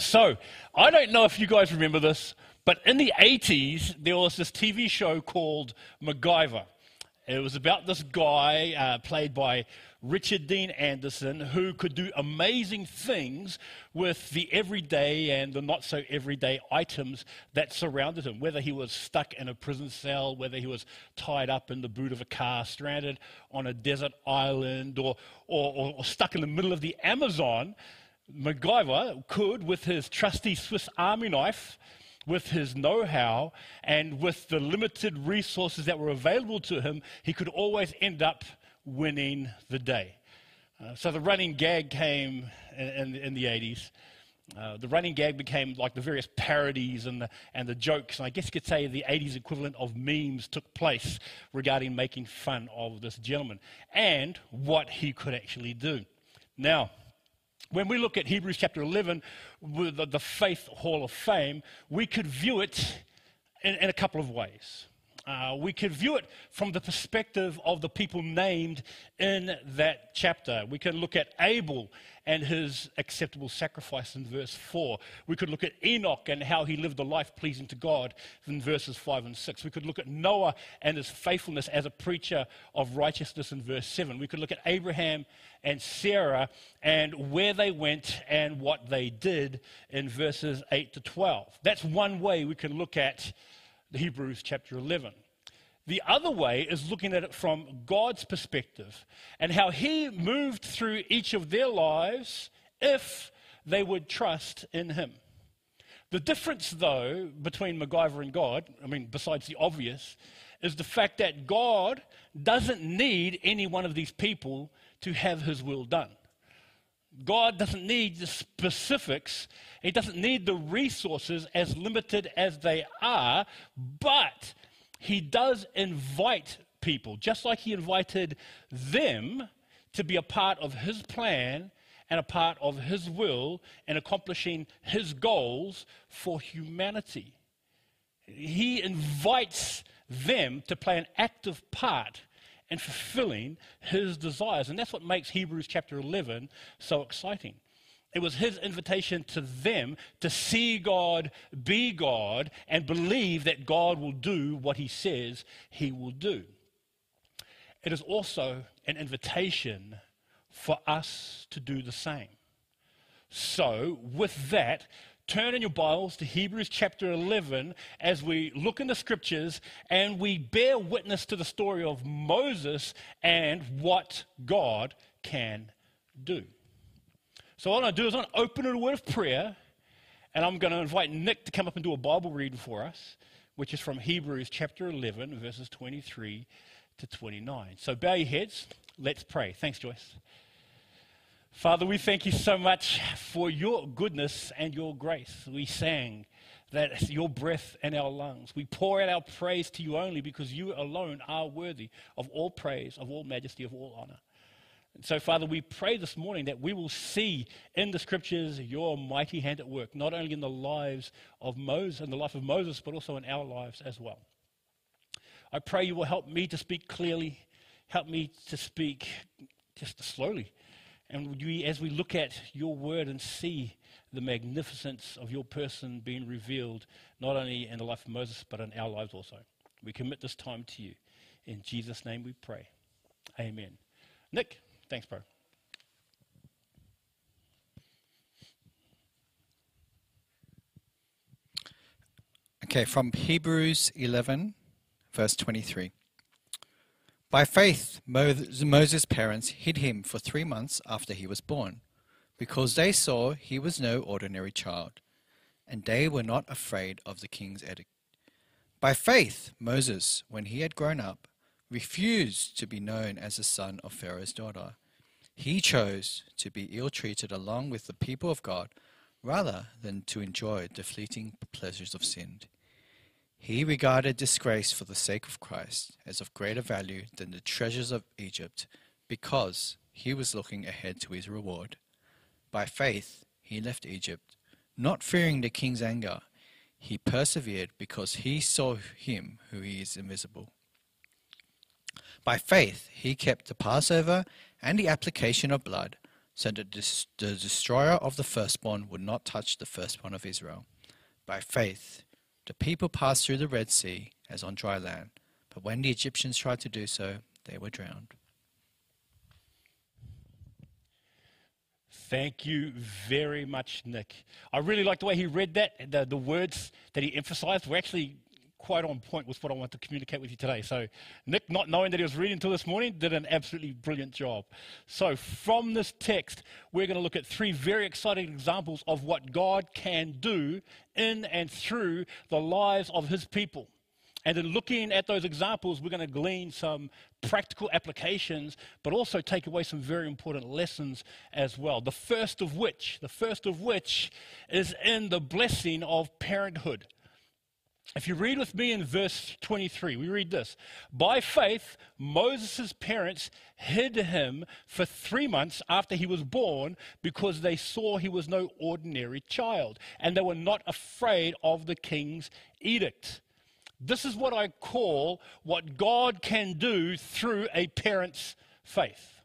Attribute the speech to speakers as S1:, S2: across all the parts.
S1: So, I don't know if you guys remember this, but in the 80s, there was this TV show called MacGyver. It was about this guy uh, played by Richard Dean Anderson who could do amazing things with the everyday and the not so everyday items that surrounded him. Whether he was stuck in a prison cell, whether he was tied up in the boot of a car, stranded on a desert island, or, or, or stuck in the middle of the Amazon, MacGyver could, with his trusty Swiss Army knife, with his know how, and with the limited resources that were available to him, he could always end up winning the day. Uh, so the running gag came in, in, in the 80s. Uh, the running gag became like the various parodies and the, and the jokes. And I guess you could say the 80s equivalent of memes took place regarding making fun of this gentleman and what he could actually do. Now, when we look at Hebrews chapter 11, with the, the Faith Hall of Fame, we could view it in, in a couple of ways. Uh, we could view it from the perspective of the people named in that chapter. We can look at Abel and his acceptable sacrifice in verse 4. We could look at Enoch and how he lived a life pleasing to God in verses 5 and 6. We could look at Noah and his faithfulness as a preacher of righteousness in verse 7. We could look at Abraham and Sarah and where they went and what they did in verses 8 to 12. That's one way we can look at Hebrews chapter 11. The other way is looking at it from God's perspective and how He moved through each of their lives if they would trust in Him. The difference, though, between MacGyver and God, I mean, besides the obvious, is the fact that God doesn't need any one of these people to have His will done. God doesn't need the specifics, He doesn't need the resources as limited as they are, but He does invite people, just like He invited them to be a part of His plan and a part of His will in accomplishing His goals for humanity. He invites them to play an active part in fulfilling his desires. And that's what makes Hebrews chapter 11 so exciting. It was his invitation to them to see God, be God, and believe that God will do what he says he will do. It is also an invitation for us to do the same. So, with that, turn in your Bibles to Hebrews chapter 11 as we look in the scriptures and we bear witness to the story of Moses and what God can do. So, what I'm going to do is I'm going to open in a word of prayer and I'm going to invite Nick to come up and do a Bible reading for us, which is from Hebrews chapter 11, verses 23 to 29. So, bow your heads. Let's pray. Thanks, Joyce. Father, we thank you so much for your goodness and your grace. We sang that your breath in our lungs. We pour out our praise to you only because you alone are worthy of all praise, of all majesty, of all honor. And so, Father, we pray this morning that we will see in the scriptures your mighty hand at work, not only in the lives of Moses, in the life of Moses, but also in our lives as well. I pray you will help me to speak clearly, help me to speak just slowly and we, as we look at your word and see the magnificence of your person being revealed, not only in the life of Moses, but in our lives also. We commit this time to you. In Jesus' name we pray. Amen. Nick, thanks, bro.
S2: Okay, from Hebrews 11, verse 23. By faith, Moses' parents hid him for three months after he was born, because they saw he was no ordinary child, and they were not afraid of the king's edict. By faith, Moses, when he had grown up, refused to be known as the son of Pharaoh's daughter. He chose to be ill treated along with the people of God rather than to enjoy the fleeting pleasures of sin. He regarded disgrace for the sake of Christ as of greater value than the treasures of Egypt because he was looking ahead to his reward. By faith, he left Egypt, not fearing the king's anger. He persevered because he saw him who is invisible. By faith, he kept the Passover and the application of blood so that the destroyer of the firstborn would not touch the firstborn of Israel. By faith, the people passed through the Red Sea as on dry land, but when the Egyptians tried to do so, they were drowned.
S1: Thank you very much, Nick. I really like the way he read that. The, the words that he emphasized were actually quite on point with what I want to communicate with you today. So, Nick, not knowing that he was reading until this morning, did an absolutely brilliant job. So, from this text, we're going to look at three very exciting examples of what God can do in and through the lives of his people. And in looking at those examples, we're going to glean some practical applications, but also take away some very important lessons as well. The first of which, the first of which is in the blessing of parenthood. If you read with me in verse 23, we read this By faith, Moses' parents hid him for three months after he was born because they saw he was no ordinary child, and they were not afraid of the king's edict. This is what I call what God can do through a parent's faith.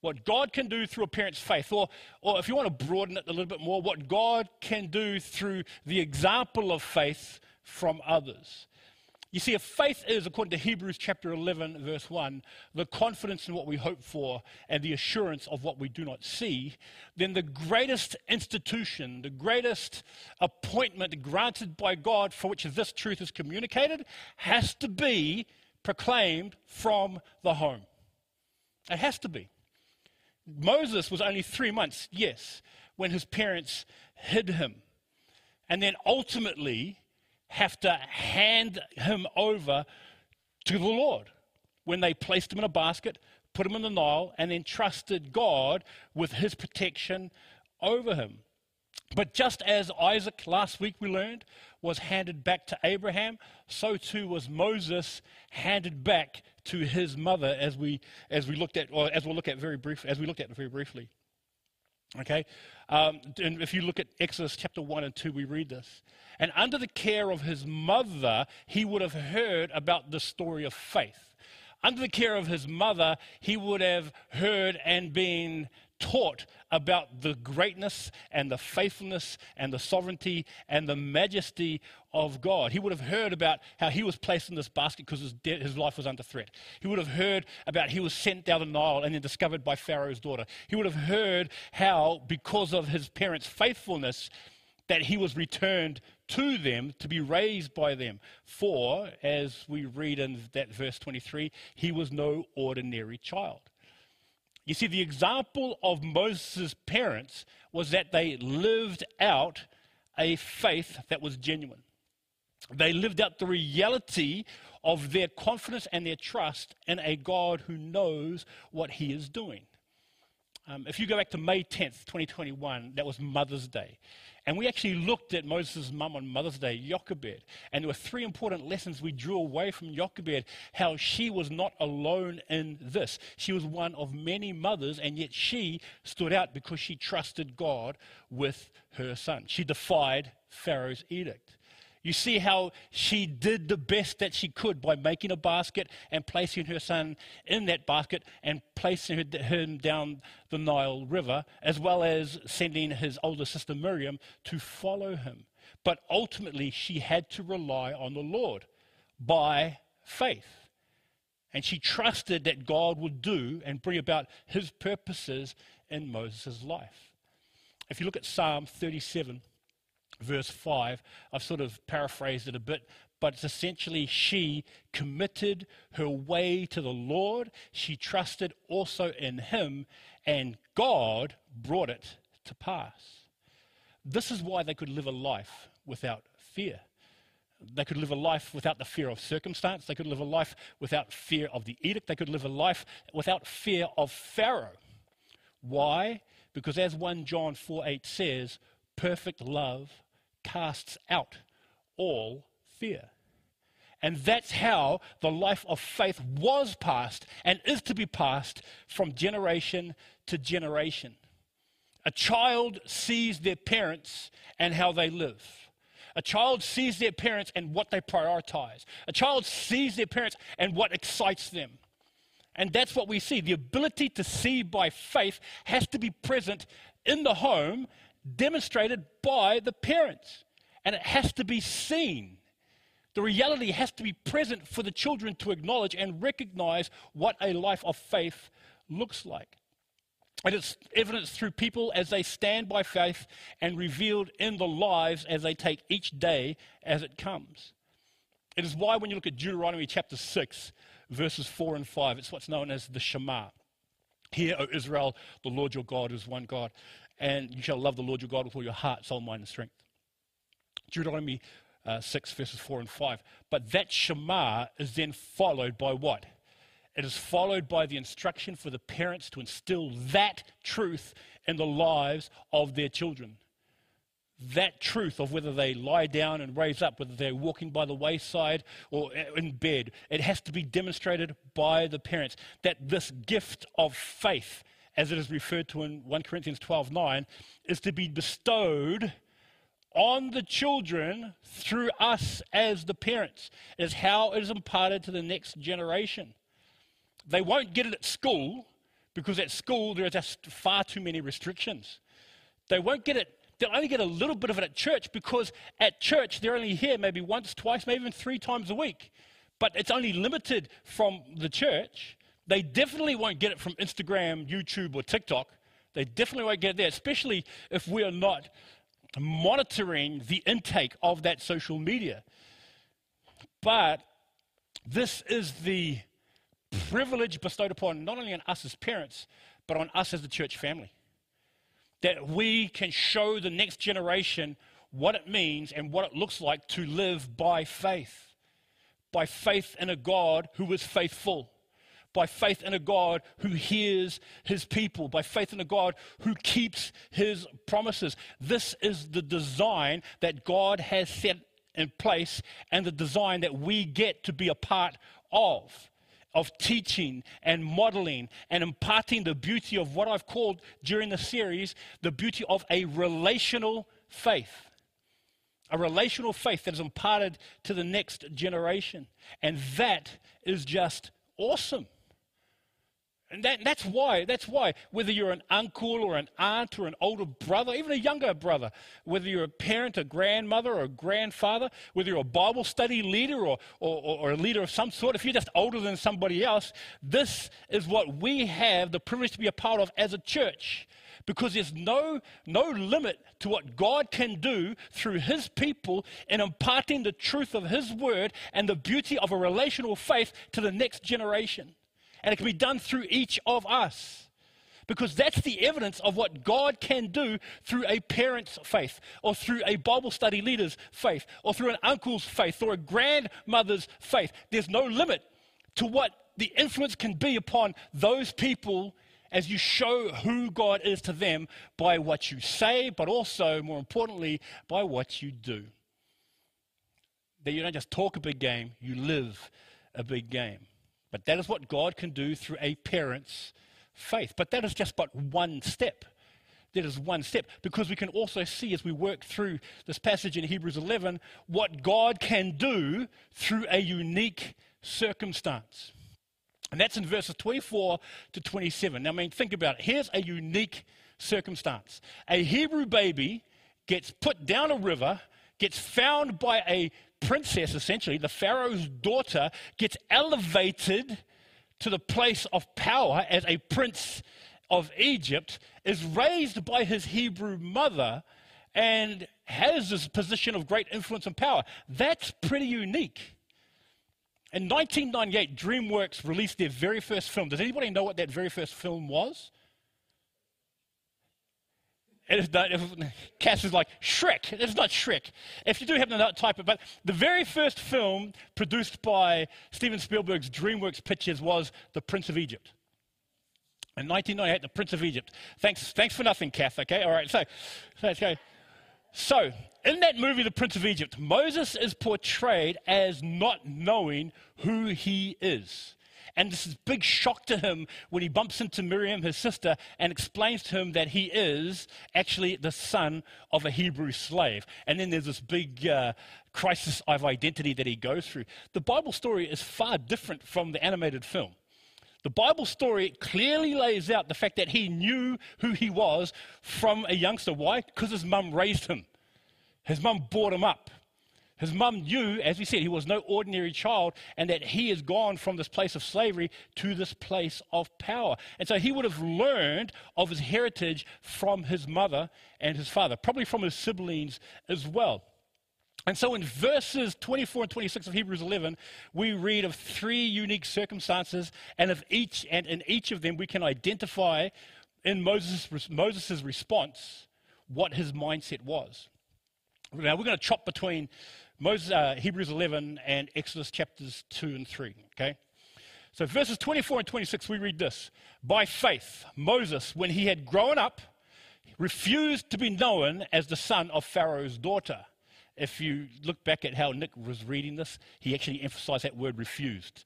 S1: What God can do through a parent's faith, or, or if you want to broaden it a little bit more, what God can do through the example of faith from others. You see, if faith is, according to Hebrews chapter 11, verse 1, the confidence in what we hope for and the assurance of what we do not see, then the greatest institution, the greatest appointment granted by God for which this truth is communicated has to be proclaimed from the home. It has to be. Moses was only three months, yes, when his parents hid him. And then ultimately, have to hand him over to the Lord when they placed him in a basket, put him in the Nile, and entrusted God with his protection over him. But just as Isaac, last week we learned, was handed back to Abraham, so too was Moses handed back to his mother, as we as we looked at, or as we'll look at very briefly, as we looked at very briefly. Okay, um, and if you look at Exodus chapter one and two, we read this. And under the care of his mother, he would have heard about the story of faith. Under the care of his mother, he would have heard and been taught about the greatness and the faithfulness and the sovereignty and the majesty of God. He would have heard about how he was placed in this basket because his, de- his life was under threat. He would have heard about he was sent down the Nile and then discovered by Pharaoh's daughter. He would have heard how, because of his parents' faithfulness, that he was returned to them to be raised by them. For, as we read in that verse 23, he was no ordinary child. You see, the example of Moses' parents was that they lived out a faith that was genuine. They lived out the reality of their confidence and their trust in a God who knows what he is doing. Um, if you go back to May 10th, 2021, that was Mother's Day. And we actually looked at Moses' mum on Mother's Day, Jochebed. And there were three important lessons we drew away from Jochebed how she was not alone in this. She was one of many mothers, and yet she stood out because she trusted God with her son. She defied Pharaoh's edict. You see how she did the best that she could by making a basket and placing her son in that basket and placing him down the Nile River, as well as sending his older sister Miriam to follow him. But ultimately, she had to rely on the Lord by faith. And she trusted that God would do and bring about his purposes in Moses' life. If you look at Psalm 37, verse 5. I've sort of paraphrased it a bit, but it's essentially she committed her way to the Lord. She trusted also in Him, and God brought it to pass. This is why they could live a life without fear. They could live a life without the fear of circumstance. They could live a life without fear of the edict. They could live a life without fear of Pharaoh. Why? Because as 1 John 4 8 says, perfect love casts out all fear. And that's how the life of faith was passed and is to be passed from generation to generation. A child sees their parents and how they live. A child sees their parents and what they prioritize. A child sees their parents and what excites them. And that's what we see. The ability to see by faith has to be present in the home, demonstrated by the parents. And it has to be seen. The reality has to be present for the children to acknowledge and recognize what a life of faith looks like. And it's evidenced through people as they stand by faith and revealed in the lives as they take each day as it comes. It is why when you look at Deuteronomy chapter 6, verses 4 and 5, it's what's known as the Shema. Hear, O Israel, the Lord your God is one God, and you shall love the Lord your God with all your heart, soul, mind, and strength. Deuteronomy uh, 6, verses 4 and 5. But that Shema is then followed by what? It is followed by the instruction for the parents to instill that truth in the lives of their children. That truth of whether they lie down and raise up, whether they're walking by the wayside or in bed, it has to be demonstrated by the parents that this gift of faith, as it is referred to in 1 Corinthians 12 9, is to be bestowed on the children through us as the parents. It is how it is imparted to the next generation. They won't get it at school because at school there are just far too many restrictions. They won't get it, they'll only get a little bit of it at church because at church they're only here maybe once, twice, maybe even three times a week. But it's only limited from the church. They definitely won't get it from Instagram, YouTube, or TikTok. They definitely won't get it there, especially if we are not monitoring the intake of that social media. But this is the privilege bestowed upon not only on us as parents, but on us as the church family. That we can show the next generation what it means and what it looks like to live by faith. By faith in a God who is faithful. By faith in a God who hears his people. By faith in a God who keeps his promises. This is the design that God has set in place and the design that we get to be a part of of teaching and modeling and imparting the beauty of what I've called during the series the beauty of a relational faith. A relational faith that is imparted to the next generation. And that is just awesome. And that, that's why, that's why, whether you're an uncle or an aunt or an older brother, even a younger brother, whether you're a parent, a grandmother, or a grandfather, whether you're a Bible study leader or, or, or a leader of some sort, if you're just older than somebody else, this is what we have the privilege to be a part of as a church. Because there's no, no limit to what God can do through His people in imparting the truth of His word and the beauty of a relational faith to the next generation. And it can be done through each of us. Because that's the evidence of what God can do through a parent's faith, or through a Bible study leader's faith, or through an uncle's faith, or a grandmother's faith. There's no limit to what the influence can be upon those people as you show who God is to them by what you say, but also, more importantly, by what you do. That you don't just talk a big game, you live a big game. But that is what God can do through a parent's faith. But that is just but one step. That is one step because we can also see as we work through this passage in Hebrews 11 what God can do through a unique circumstance. And that's in verses 24 to 27. Now, I mean, think about it. Here's a unique circumstance a Hebrew baby gets put down a river, gets found by a princess, essentially, the Pharaoh's daughter, gets elevated to the place of power as a prince of Egypt, is raised by his Hebrew mother, and has this position of great influence and power. That's pretty unique. In 1998, DreamWorks released their very first film. Does anybody know what that very first film was? It is not, Cass is like, Shrek. It's not Shrek. If you do happen to type it, but the very first film produced by Steven Spielberg's DreamWorks Pictures was The Prince of Egypt. In 1998, The Prince of Egypt. Thanks, thanks for nothing, Kath, okay? All right, so, so let's go. So, in that movie, The Prince of Egypt, Moses is portrayed as not knowing who he is. And this is a big shock to him when he bumps into Miriam, his sister, and explains to him that he is actually the son of a Hebrew slave. And then there's this big uh, crisis of identity that he goes through. The Bible story is far different from the animated film. The Bible story clearly lays out the fact that he knew who he was from a youngster. Why? Because his mum raised him. His mum brought him up. His mum knew, as we said, he was no ordinary child and that he has gone from this place of slavery to this place of power. And so he would have learned of his heritage from his mother and his father, probably from his siblings as well. And so in verses 24 and 26 of Hebrews 11, we read of three unique circumstances, and of each, and in each of them we can identify in Moses' Moses's response what his mindset was. Now we're going to chop between Moses, uh, Hebrews 11 and Exodus chapters 2 and 3. Okay? So, verses 24 and 26, we read this By faith, Moses, when he had grown up, refused to be known as the son of Pharaoh's daughter. If you look back at how Nick was reading this, he actually emphasized that word refused.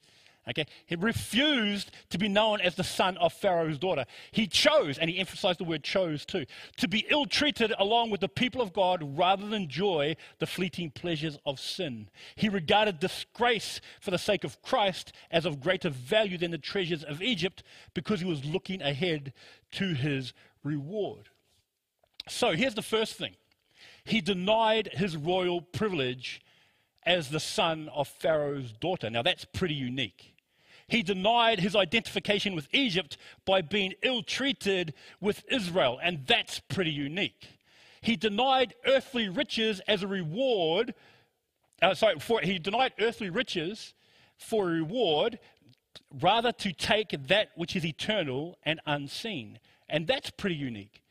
S1: Okay? He refused to be known as the son of Pharaoh's daughter. He chose, and he emphasized the word chose too, to be ill treated along with the people of God rather than enjoy the fleeting pleasures of sin. He regarded disgrace for the sake of Christ as of greater value than the treasures of Egypt because he was looking ahead to his reward. So here's the first thing he denied his royal privilege as the son of Pharaoh's daughter. Now that's pretty unique. He denied his identification with Egypt by being ill treated with Israel, and that's pretty unique. He denied earthly riches as a reward. Uh, sorry, for, he denied earthly riches for a reward, rather to take that which is eternal and unseen. And that's pretty unique.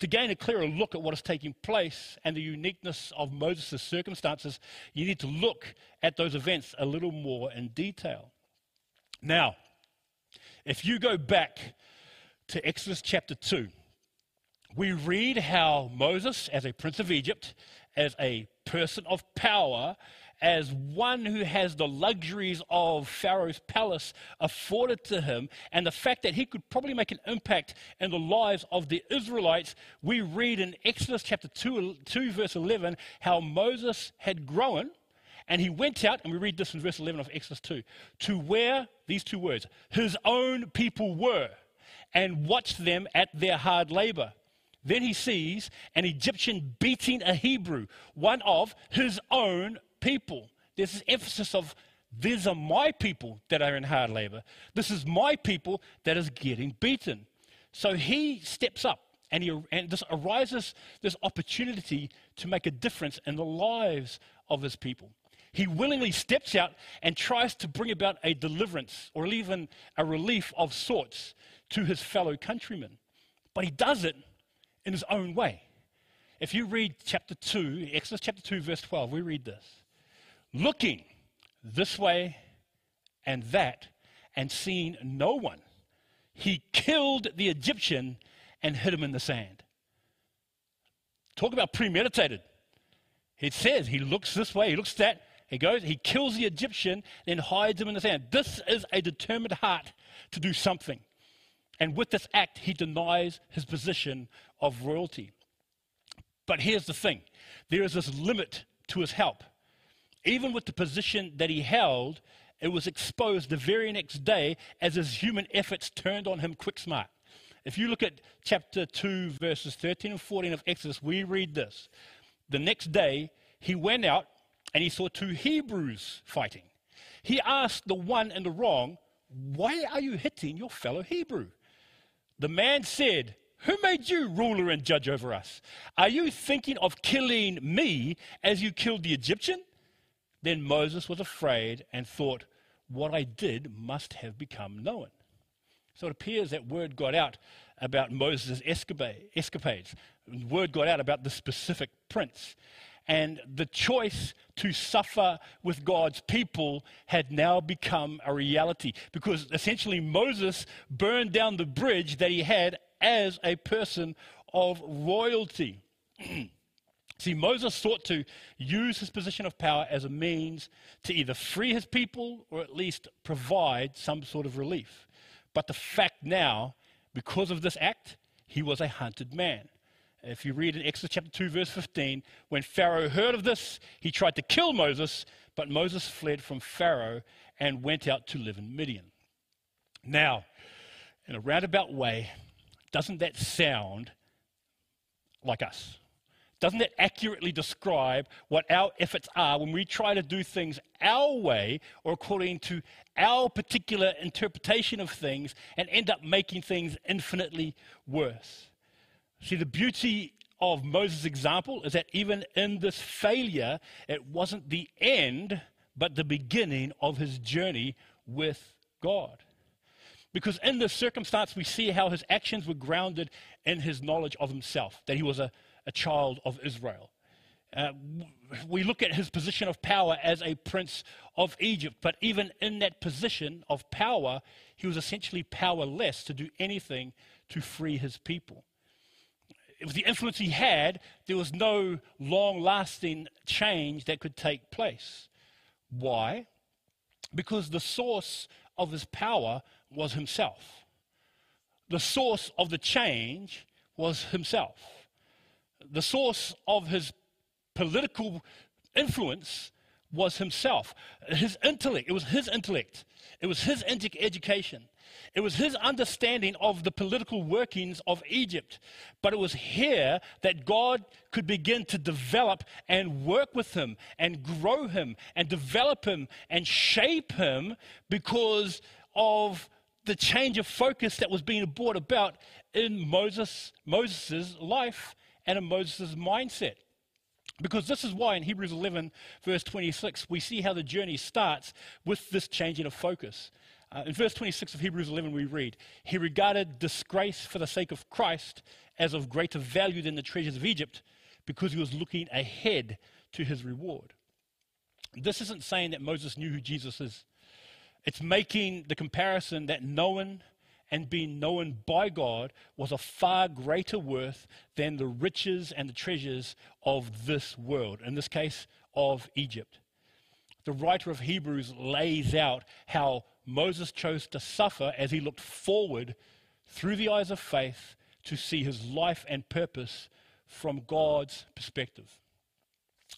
S1: To gain a clearer look at what is taking place and the uniqueness of Moses' circumstances, you need to look at those events a little more in detail. Now, if you go back to Exodus chapter 2, we read how Moses, as a prince of Egypt, as a person of power, as one who has the luxuries of Pharaoh's palace afforded to him, and the fact that he could probably make an impact in the lives of the Israelites, we read in Exodus chapter 2, 2 verse 11, how Moses had grown and he went out, and we read this in verse 11 of Exodus 2, to where, these two words, his own people were, and watched them at their hard labor. Then he sees an Egyptian beating a Hebrew, one of his own people. There's this emphasis of, these are my people that are in hard labor. This is my people that is getting beaten. So he steps up and, he, and this arises this opportunity to make a difference in the lives of his people. He willingly steps out and tries to bring about a deliverance or even a relief of sorts to his fellow countrymen. But he does it in his own way. If you read chapter 2, Exodus chapter 2, verse 12, we read this Looking this way and that, and seeing no one, he killed the Egyptian and hid him in the sand. Talk about premeditated. It says he looks this way, he looks that, he goes, he kills the Egyptian, then hides him in the sand. This is a determined heart to do something. And with this act, he denies his position of royalty. But here's the thing there is this limit to his help. Even with the position that he held, it was exposed the very next day as his human efforts turned on him quick smart. If you look at chapter 2, verses 13 and 14 of Exodus, we read this. The next day, he went out and he saw two Hebrews fighting. He asked the one in the wrong, Why are you hitting your fellow Hebrew? The man said, Who made you ruler and judge over us? Are you thinking of killing me as you killed the Egyptian? Then Moses was afraid and thought, What I did must have become known. So it appears that word got out about Moses' escapades. Word got out about the specific prince and the choice to suffer with God's people had now become a reality because essentially Moses burned down the bridge that he had as a person of royalty. See, Moses sought to use his position of power as a means to either free his people or at least provide some sort of relief. But the fact now, because of this act, he was a hunted man. If you read in Exodus chapter 2, verse 15, when Pharaoh heard of this, he tried to kill Moses, but Moses fled from Pharaoh and went out to live in Midian. Now, in a roundabout way, doesn't that sound like us? Doesn't that accurately describe what our efforts are when we try to do things our way or according to our particular interpretation of things and end up making things infinitely worse? See, the beauty of Moses' example is that even in this failure, it wasn't the end, but the beginning of his journey with God. Because in this circumstance, we see how his actions were grounded in his knowledge of himself, that he was a, a child of Israel. Uh, we look at his position of power as a prince of Egypt, but even in that position of power, he was essentially powerless to do anything to free his people. With the influence he had, there was no long lasting change that could take place. Why? Because the source of his power was himself. The source of the change was himself. The source of his political influence was himself. His intellect, it was his intellect, it was his education, it was his understanding of the political workings of Egypt. But it was here that God could begin to develop and work with him and grow him and develop him and shape him because of the change of focus that was being brought about in Moses Moses's life and in Moses' mindset. Because this is why in Hebrews 11, verse 26, we see how the journey starts with this changing of focus. Uh, in verse 26 of Hebrews 11, we read, He regarded disgrace for the sake of Christ as of greater value than the treasures of Egypt because he was looking ahead to his reward. This isn't saying that Moses knew who Jesus is. It's making the comparison that knowing and being known by God was a far greater worth than the riches and the treasures of this world, in this case, of Egypt. The writer of Hebrews lays out how Moses chose to suffer as he looked forward through the eyes of faith to see his life and purpose from God's perspective.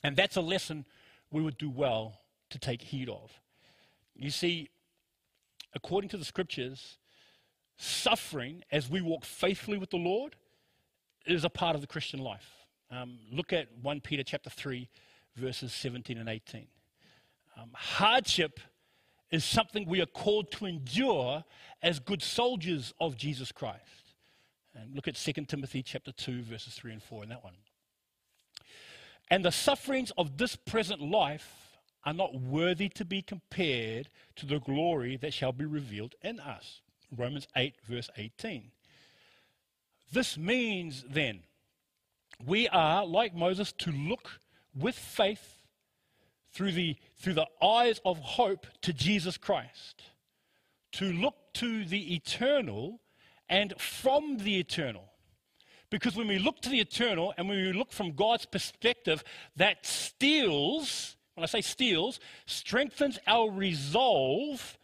S1: And that's a lesson we would do well to take heed of. You see, according to the scriptures, suffering as we walk faithfully with the Lord is a part of the Christian life. Um, look at 1 Peter chapter 3, verses 17 and 18. Um, hardship is something we are called to endure as good soldiers of Jesus Christ. And look at 2 Timothy chapter 2 verses 3 and 4 in that one. And the sufferings of this present life are not worthy to be compared to the glory that shall be revealed in us. Romans 8 verse 18. This means then we are like Moses to look with faith through the, through the eyes of hope to Jesus Christ, to look to the eternal and from the eternal. Because when we look to the eternal and when we look from God's perspective, that steals, when I say steals, strengthens our resolve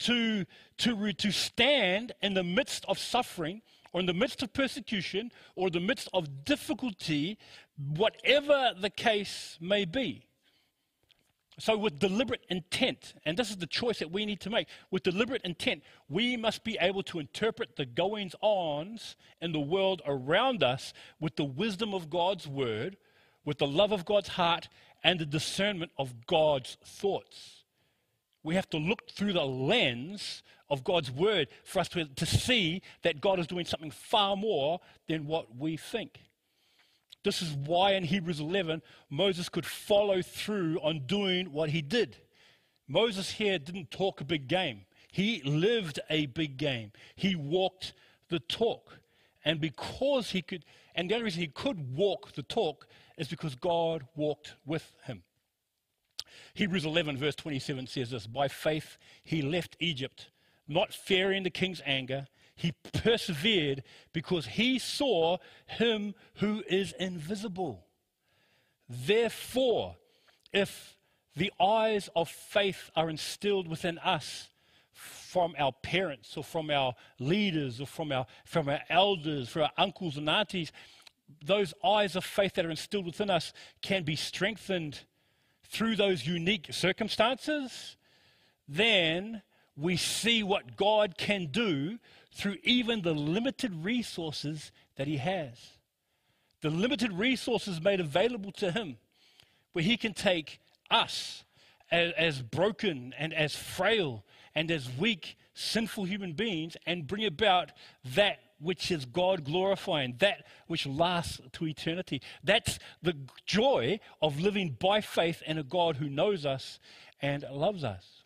S1: to, to, to stand in the midst of suffering or in the midst of persecution or the midst of difficulty, whatever the case may be. So, with deliberate intent, and this is the choice that we need to make, with deliberate intent, we must be able to interpret the goings ons in the world around us with the wisdom of God's word, with the love of God's heart, and the discernment of God's thoughts. We have to look through the lens of God's word for us to, to see that God is doing something far more than what we think. This is why in Hebrews 11, Moses could follow through on doing what he did. Moses here didn't talk a big game, he lived a big game. He walked the talk. And because he could, and the only reason he could walk the talk is because God walked with him. Hebrews 11, verse 27 says this By faith he left Egypt, not fearing the king's anger he persevered because he saw him who is invisible. Therefore, if the eyes of faith are instilled within us from our parents or from our leaders or from our, from our elders, from our uncles and aunties, those eyes of faith that are instilled within us can be strengthened through those unique circumstances, then we see what God can do through even the limited resources that He has. The limited resources made available to Him, where He can take us as, as broken and as frail and as weak, sinful human beings and bring about that which is God glorifying, that which lasts to eternity. That's the joy of living by faith in a God who knows us and loves us.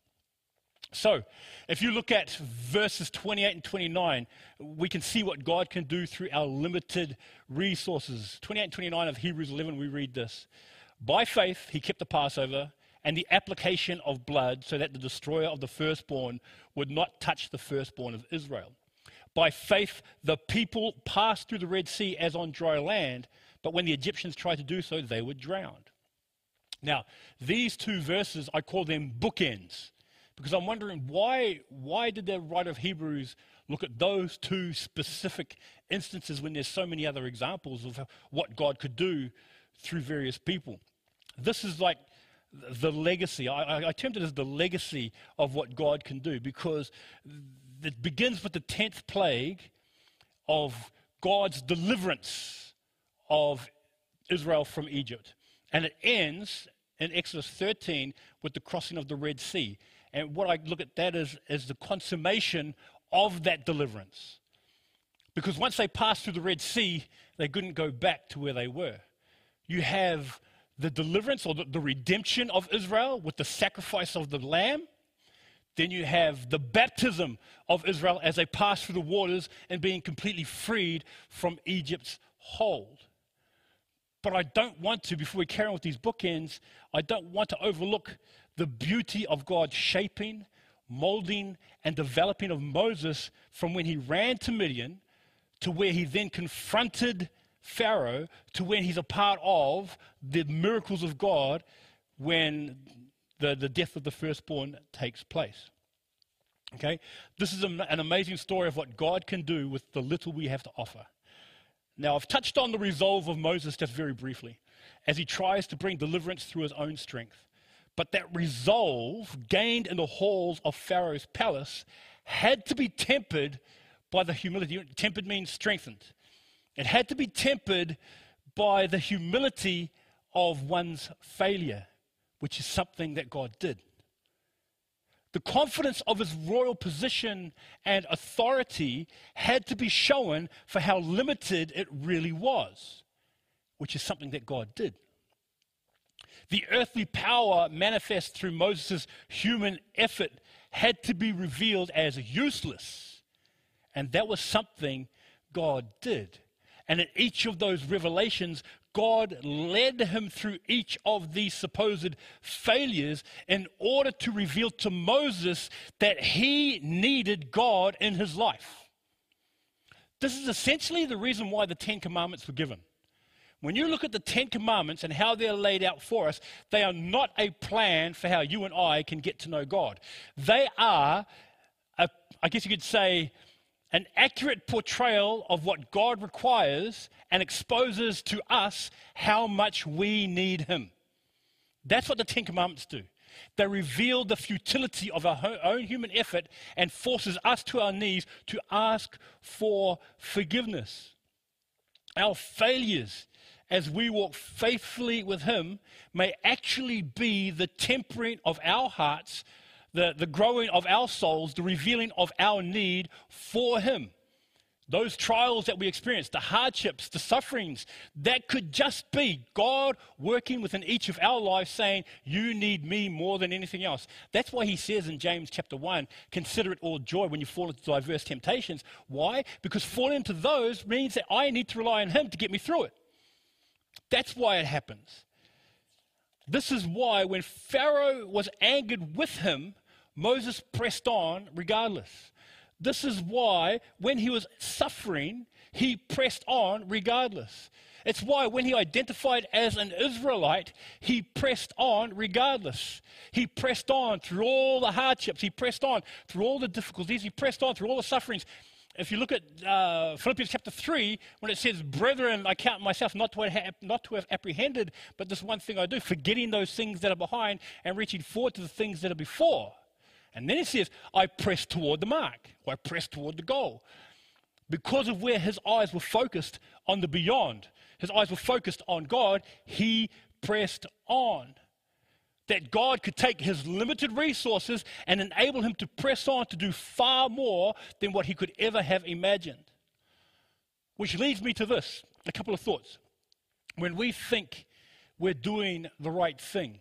S1: So, if you look at verses 28 and 29, we can see what God can do through our limited resources. 28 and 29 of Hebrews 11, we read this. By faith, he kept the Passover and the application of blood so that the destroyer of the firstborn would not touch the firstborn of Israel. By faith, the people passed through the Red Sea as on dry land, but when the Egyptians tried to do so, they were drowned. Now, these two verses, I call them bookends, because I'm wondering why, why did the writer of Hebrews look at those two specific instances when there's so many other examples of what God could do through various people? This is like the legacy. I, I termed it as the legacy of what God can do because it begins with the 10th plague of God's deliverance of Israel from Egypt. And it ends in Exodus 13 with the crossing of the Red Sea. And what I look at that as, as the consummation of that deliverance. Because once they passed through the Red Sea, they couldn't go back to where they were. You have the deliverance or the, the redemption of Israel with the sacrifice of the lamb. Then you have the baptism of Israel as they pass through the waters and being completely freed from Egypt's hold. But I don't want to, before we carry on with these bookends, I don't want to overlook the beauty of God shaping, molding, and developing of Moses from when he ran to Midian to where he then confronted Pharaoh to when he's a part of the miracles of God when the, the death of the firstborn takes place. Okay? This is an amazing story of what God can do with the little we have to offer. Now, I've touched on the resolve of Moses just very briefly as he tries to bring deliverance through his own strength. But that resolve gained in the halls of Pharaoh's palace had to be tempered by the humility. Tempered means strengthened. It had to be tempered by the humility of one's failure, which is something that God did. The confidence of his royal position and authority had to be shown for how limited it really was, which is something that God did. The earthly power manifest through Moses' human effort had to be revealed as useless, and that was something God did. And in each of those revelations, God led him through each of these supposed failures in order to reveal to Moses that he needed God in his life. This is essentially the reason why the Ten Commandments were given. When you look at the Ten Commandments and how they're laid out for us, they are not a plan for how you and I can get to know God. They are, a, I guess you could say, an accurate portrayal of what God requires and exposes to us how much we need Him. That's what the Ten Commandments do. They reveal the futility of our own human effort and forces us to our knees to ask for forgiveness. Our failures as we walk faithfully with Him may actually be the tempering of our hearts the, the growing of our souls, the revealing of our need for Him. Those trials that we experience, the hardships, the sufferings, that could just be God working within each of our lives saying, You need me more than anything else. That's why he says in James chapter 1, consider it all joy when you fall into diverse temptations. Why? Because falling into those means that I need to rely on him to get me through it. That's why it happens. This is why when Pharaoh was angered with him, Moses pressed on regardless. This is why, when he was suffering, he pressed on regardless. It's why, when he identified as an Israelite, he pressed on regardless. He pressed on through all the hardships, he pressed on through all the difficulties, he pressed on through all the sufferings. If you look at uh, Philippians chapter 3, when it says, Brethren, I count myself not to, have, not to have apprehended, but this one thing I do, forgetting those things that are behind and reaching forward to the things that are before. And then he says, I press toward the mark, or I press toward the goal. Because of where his eyes were focused on the beyond, his eyes were focused on God, he pressed on. That God could take his limited resources and enable him to press on to do far more than what he could ever have imagined. Which leads me to this a couple of thoughts. When we think we're doing the right thing,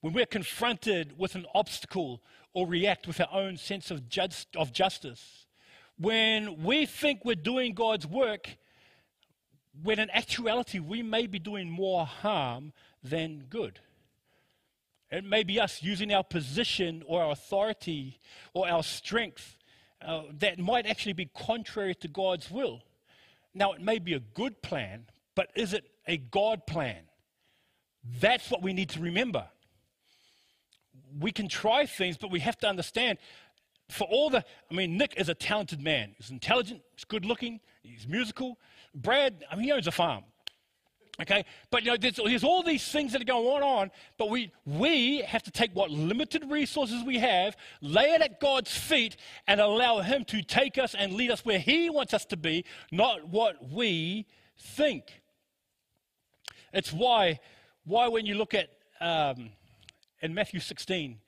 S1: when we're confronted with an obstacle or react with our own sense of, of justice, when we think we're doing God's work, when in actuality we may be doing more harm than good. It may be us using our position or our authority or our strength uh, that might actually be contrary to God's will. Now, it may be a good plan, but is it a God plan? That's what we need to remember we can try things, but we have to understand for all the, I mean, Nick is a talented man. He's intelligent, he's good looking, he's musical. Brad, I mean, he owns a farm. Okay, but you know, there's, there's, all these things that are going on, but we, we have to take what limited resources we have, lay it at God's feet, and allow Him to take us and lead us where He wants us to be, not what we think. It's why, why when you look at um, in Matthew 16,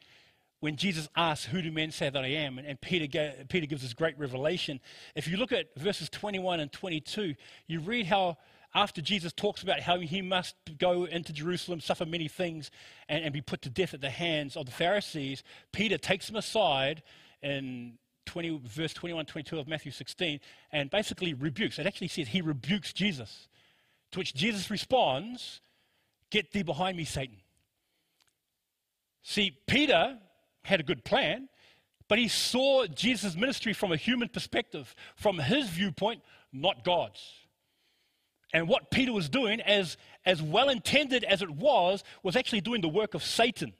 S1: when Jesus asks, Who do men say that I am? And, Peter, Peter gives this great revelation. If you look at verses 21 and 22, you read how after Jesus talks about how he must go into Jerusalem, suffer many things, and, and, be put to death at the hands of the Pharisees, Peter takes him aside in 20, verse 21 22 of Matthew 16 and basically rebukes. It actually says he rebukes Jesus. To which Jesus responds, Get thee behind me, Satan. See, Peter had a good plan, but he saw Jesus' ministry from a human perspective, from his viewpoint, not God's. And what Peter was doing, as, as well intended as it was, was actually doing the work of Satan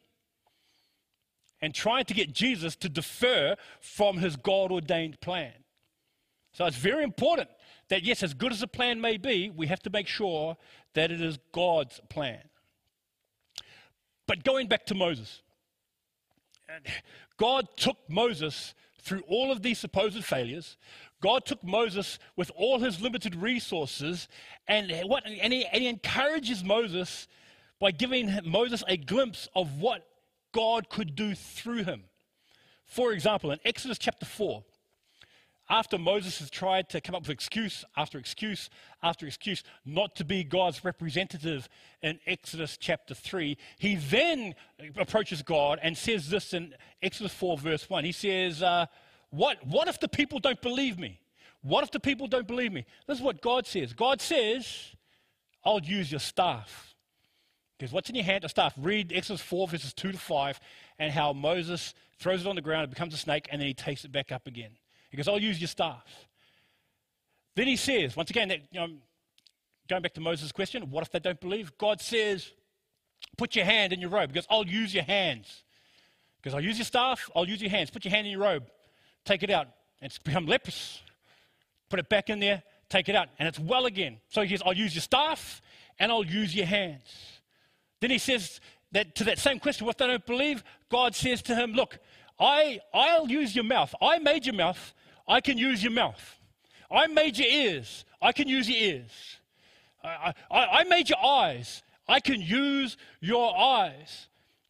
S1: and trying to get Jesus to defer from his God ordained plan. So it's very important that, yes, as good as the plan may be, we have to make sure that it is God's plan. But going back to Moses, God took Moses through all of these supposed failures. God took Moses with all his limited resources, and, what, and, he, and he encourages Moses by giving Moses a glimpse of what God could do through him. For example, in Exodus chapter 4, after Moses has tried to come up with excuse after excuse after excuse not to be God's representative in Exodus chapter 3, he then approaches God and says this in Exodus 4, verse 1. He says, uh, what, what if the people don't believe me? What if the people don't believe me? This is what God says. God says, I'll use your staff. Because what's in your hand? A staff. Read Exodus 4, verses 2 to 5, and how Moses throws it on the ground, it becomes a snake, and then he takes it back up again. He goes, I'll use your staff. Then he says, once again, that, you know, going back to Moses' question, what if they don't believe? God says, put your hand in your robe because I'll use your hands. Because I'll use your staff, I'll use your hands. Put your hand in your robe, take it out, and it's become leprous. Put it back in there, take it out, and it's well again. So he says, I'll use your staff and I'll use your hands. Then he says that to that same question, what if they don't believe, God says to him, Look, I, I'll use your mouth. I made your mouth. I can use your mouth. I made your ears. I can use your ears. I, I, I made your eyes. I can use your eyes.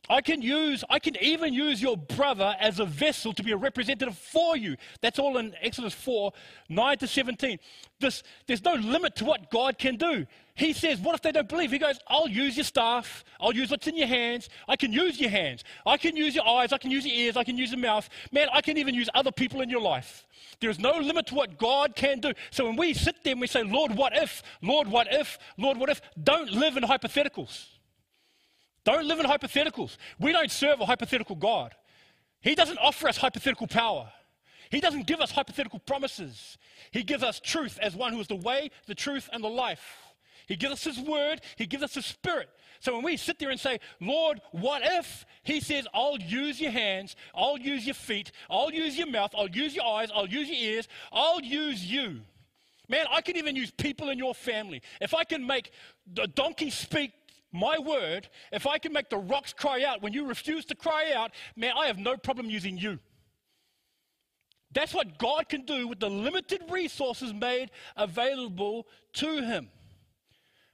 S1: I can use, I can even use your brother as a vessel to be a representative for you. That's all in Exodus 4, 9 to 17. This, there's no limit to what God can do. He says, What if they don't believe? He goes, I'll use your staff. I'll use what's in your hands. I can use your hands. I can use your eyes. I can use your ears. I can use your mouth. Man, I can even use other people in your life. There's no limit to what God can do. So when we sit there and we say, Lord, what if? Lord, what if? Lord, what if? Don't live in hypotheticals. Don't live in hypotheticals. We don't serve a hypothetical God. He doesn't offer us hypothetical power. He doesn't give us hypothetical promises. He gives us truth as one who is the way, the truth, and the life. He gives us His word, He gives us His spirit. So when we sit there and say, Lord, what if? He says, I'll use your hands, I'll use your feet, I'll use your mouth, I'll use your eyes, I'll use your ears, I'll use you. Man, I can even use people in your family. If I can make the donkey speak my word, if I can make the rocks cry out when you refuse to cry out, man, I have no problem using you. That's what God can do with the limited resources made available to him.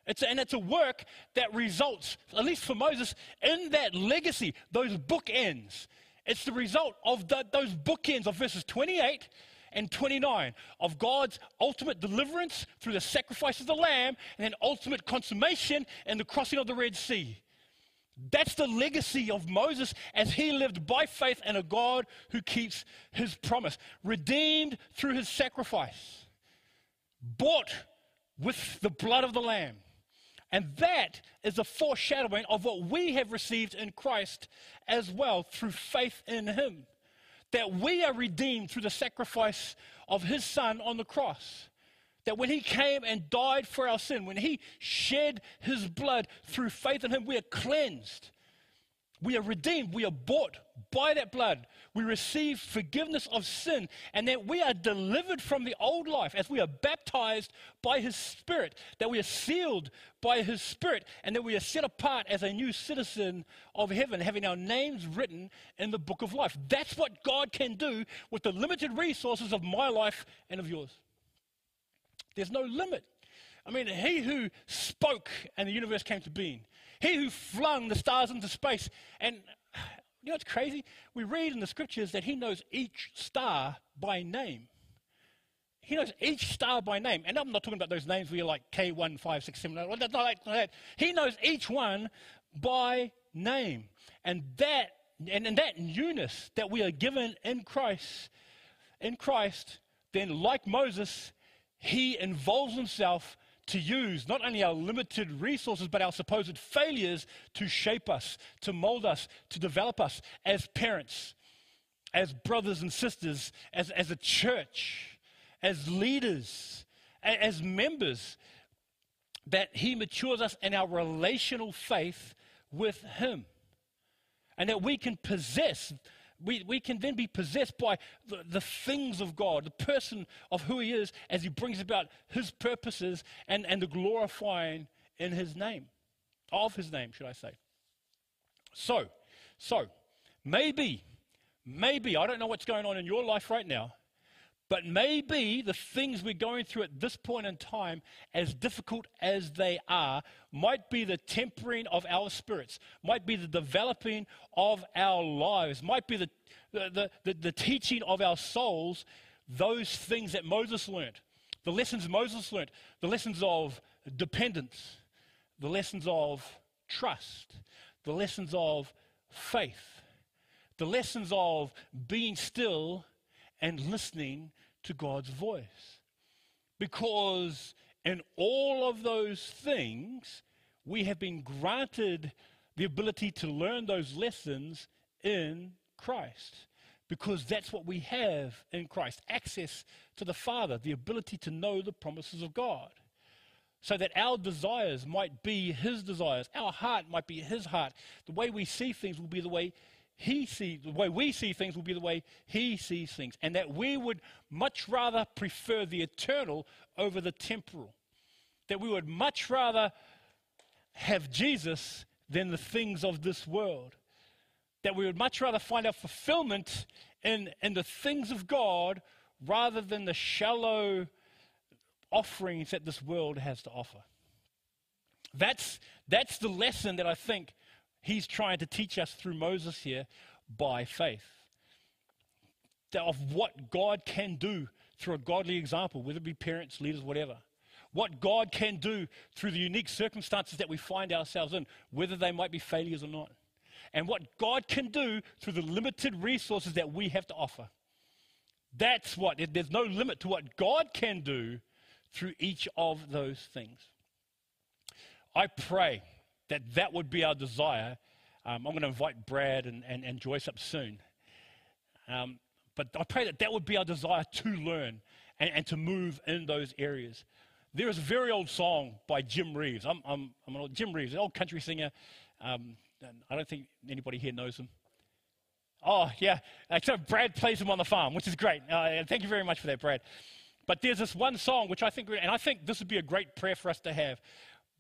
S1: It's, and it's a work that results, at least for Moses, in that legacy, those bookends. It's the result of the, those bookends of verses 28 and 29 of God's ultimate deliverance through the sacrifice of the lamb and then ultimate consummation and the crossing of the Red Sea. That's the legacy of Moses as he lived by faith in a God who keeps his promise, redeemed through his sacrifice, bought with the blood of the Lamb. And that is a foreshadowing of what we have received in Christ as well through faith in him. That we are redeemed through the sacrifice of his son on the cross. That when he came and died for our sin, when he shed his blood through faith in him, we are cleansed. We are redeemed. We are bought by that blood. We receive forgiveness of sin. And that we are delivered from the old life as we are baptized by his spirit. That we are sealed by his spirit. And that we are set apart as a new citizen of heaven, having our names written in the book of life. That's what God can do with the limited resources of my life and of yours. There's no limit. I mean, he who spoke and the universe came to being, he who flung the stars into space. And you know what's crazy? We read in the scriptures that he knows each star by name. He knows each star by name. And I'm not talking about those names where you're like K1, 5, 6, 7, 8. Not like that. He knows each one by name. And that, and, and that newness that we are given in Christ, in Christ, then like Moses, he involves himself to use not only our limited resources, but our supposed failures to shape us, to mold us, to develop us as parents, as brothers and sisters, as, as a church, as leaders, as members, that He matures us in our relational faith with Him. And that we can possess we, we can then be possessed by the, the things of God, the person of who He is, as He brings about His purposes and, and the glorifying in His name, of His name, should I say. So, so, maybe, maybe, I don't know what's going on in your life right now, but maybe the things we're going through at this point in time, as difficult as they are, might be the tempering of our spirits, might be the developing of our lives, might be the, the, the, the, teaching of our souls, those things that Moses learned, the lessons Moses learned, the lessons of dependence, the lessons of trust, the lessons of faith, the lessons of being still and listening to God's voice. Because in all of those things, we have been granted the ability to learn those lessons in Christ. Because that's what we have in Christ access to the Father, the ability to know the promises of God. So that our desires might be His desires, our heart might be His heart. The way we see things will be the way he sees, the way we see things will be the way he sees things. And that we would much rather prefer the eternal over the temporal. That we would much rather have Jesus than the things of this world. That we would much rather find our fulfillment in, in the things of God rather than the shallow offerings that this world has to offer. That's, that's the lesson that I think he's trying to teach us through Moses here by faith. Of what God can do through a godly example, whether it be parents, leaders, whatever. What God can do through the unique circumstances that we find ourselves in, whether they might be failures or not. And what God can do through the limited resources that we have to offer. That's what, there's no limit to what God can do through each of those things. I pray that that would be our desire. Um, I'm going to invite Brad and, and, and Joyce up soon. Um, but I pray that that would be our desire to learn and, and, to move in those areas. There is a very old song by Jim Reeves. I'm, I'm, I'm an old, Jim Reeves, an old country singer. Um, I don't think anybody here knows him. Oh, yeah. So Brad plays him on the farm, which is great. Uh, thank you very much for that, Brad. But there's this one song which I think, and I think this would be a great prayer for us to have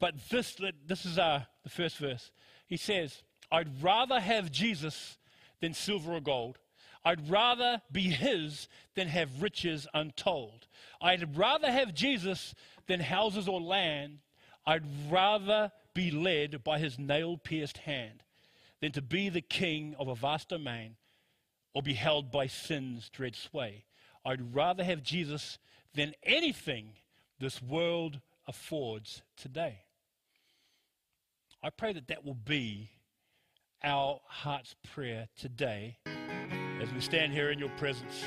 S1: But this, this is uh, the first verse. He says, I'd rather have Jesus than silver or gold. I'd rather be his than have riches untold. I'd rather have Jesus than houses or land. I'd rather be led by his nail pierced hand than to be the king of a vast domain or be held by sin's dread sway. I'd rather have Jesus than anything this world affords today. I pray that that will be our heart's prayer today as we stand here in your presence.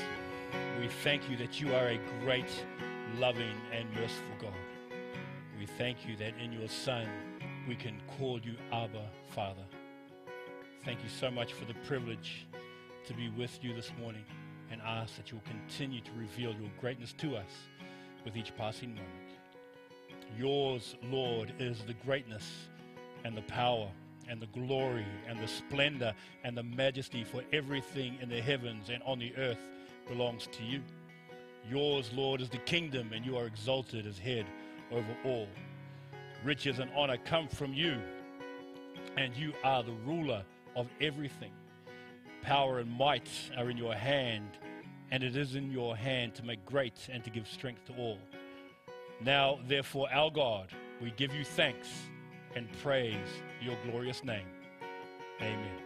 S1: We thank you that you are a great, loving, and merciful God. We thank you that in your Son we can call you Abba, Father. Thank you so much for the privilege to be with you this morning and ask that you'll continue to reveal your greatness to us with each passing moment. Yours, Lord, is the greatness and the power and the glory and the splendor and the majesty for everything in the heavens and on the earth belongs to you. Yours, Lord, is the kingdom, and you are exalted as head over all. Riches and honor come from you, and you are the ruler of everything. Power and might are in your hand, and it is in your hand to make great and to give strength to all. Now, therefore, our God, we give you thanks and praise your glorious name. Amen.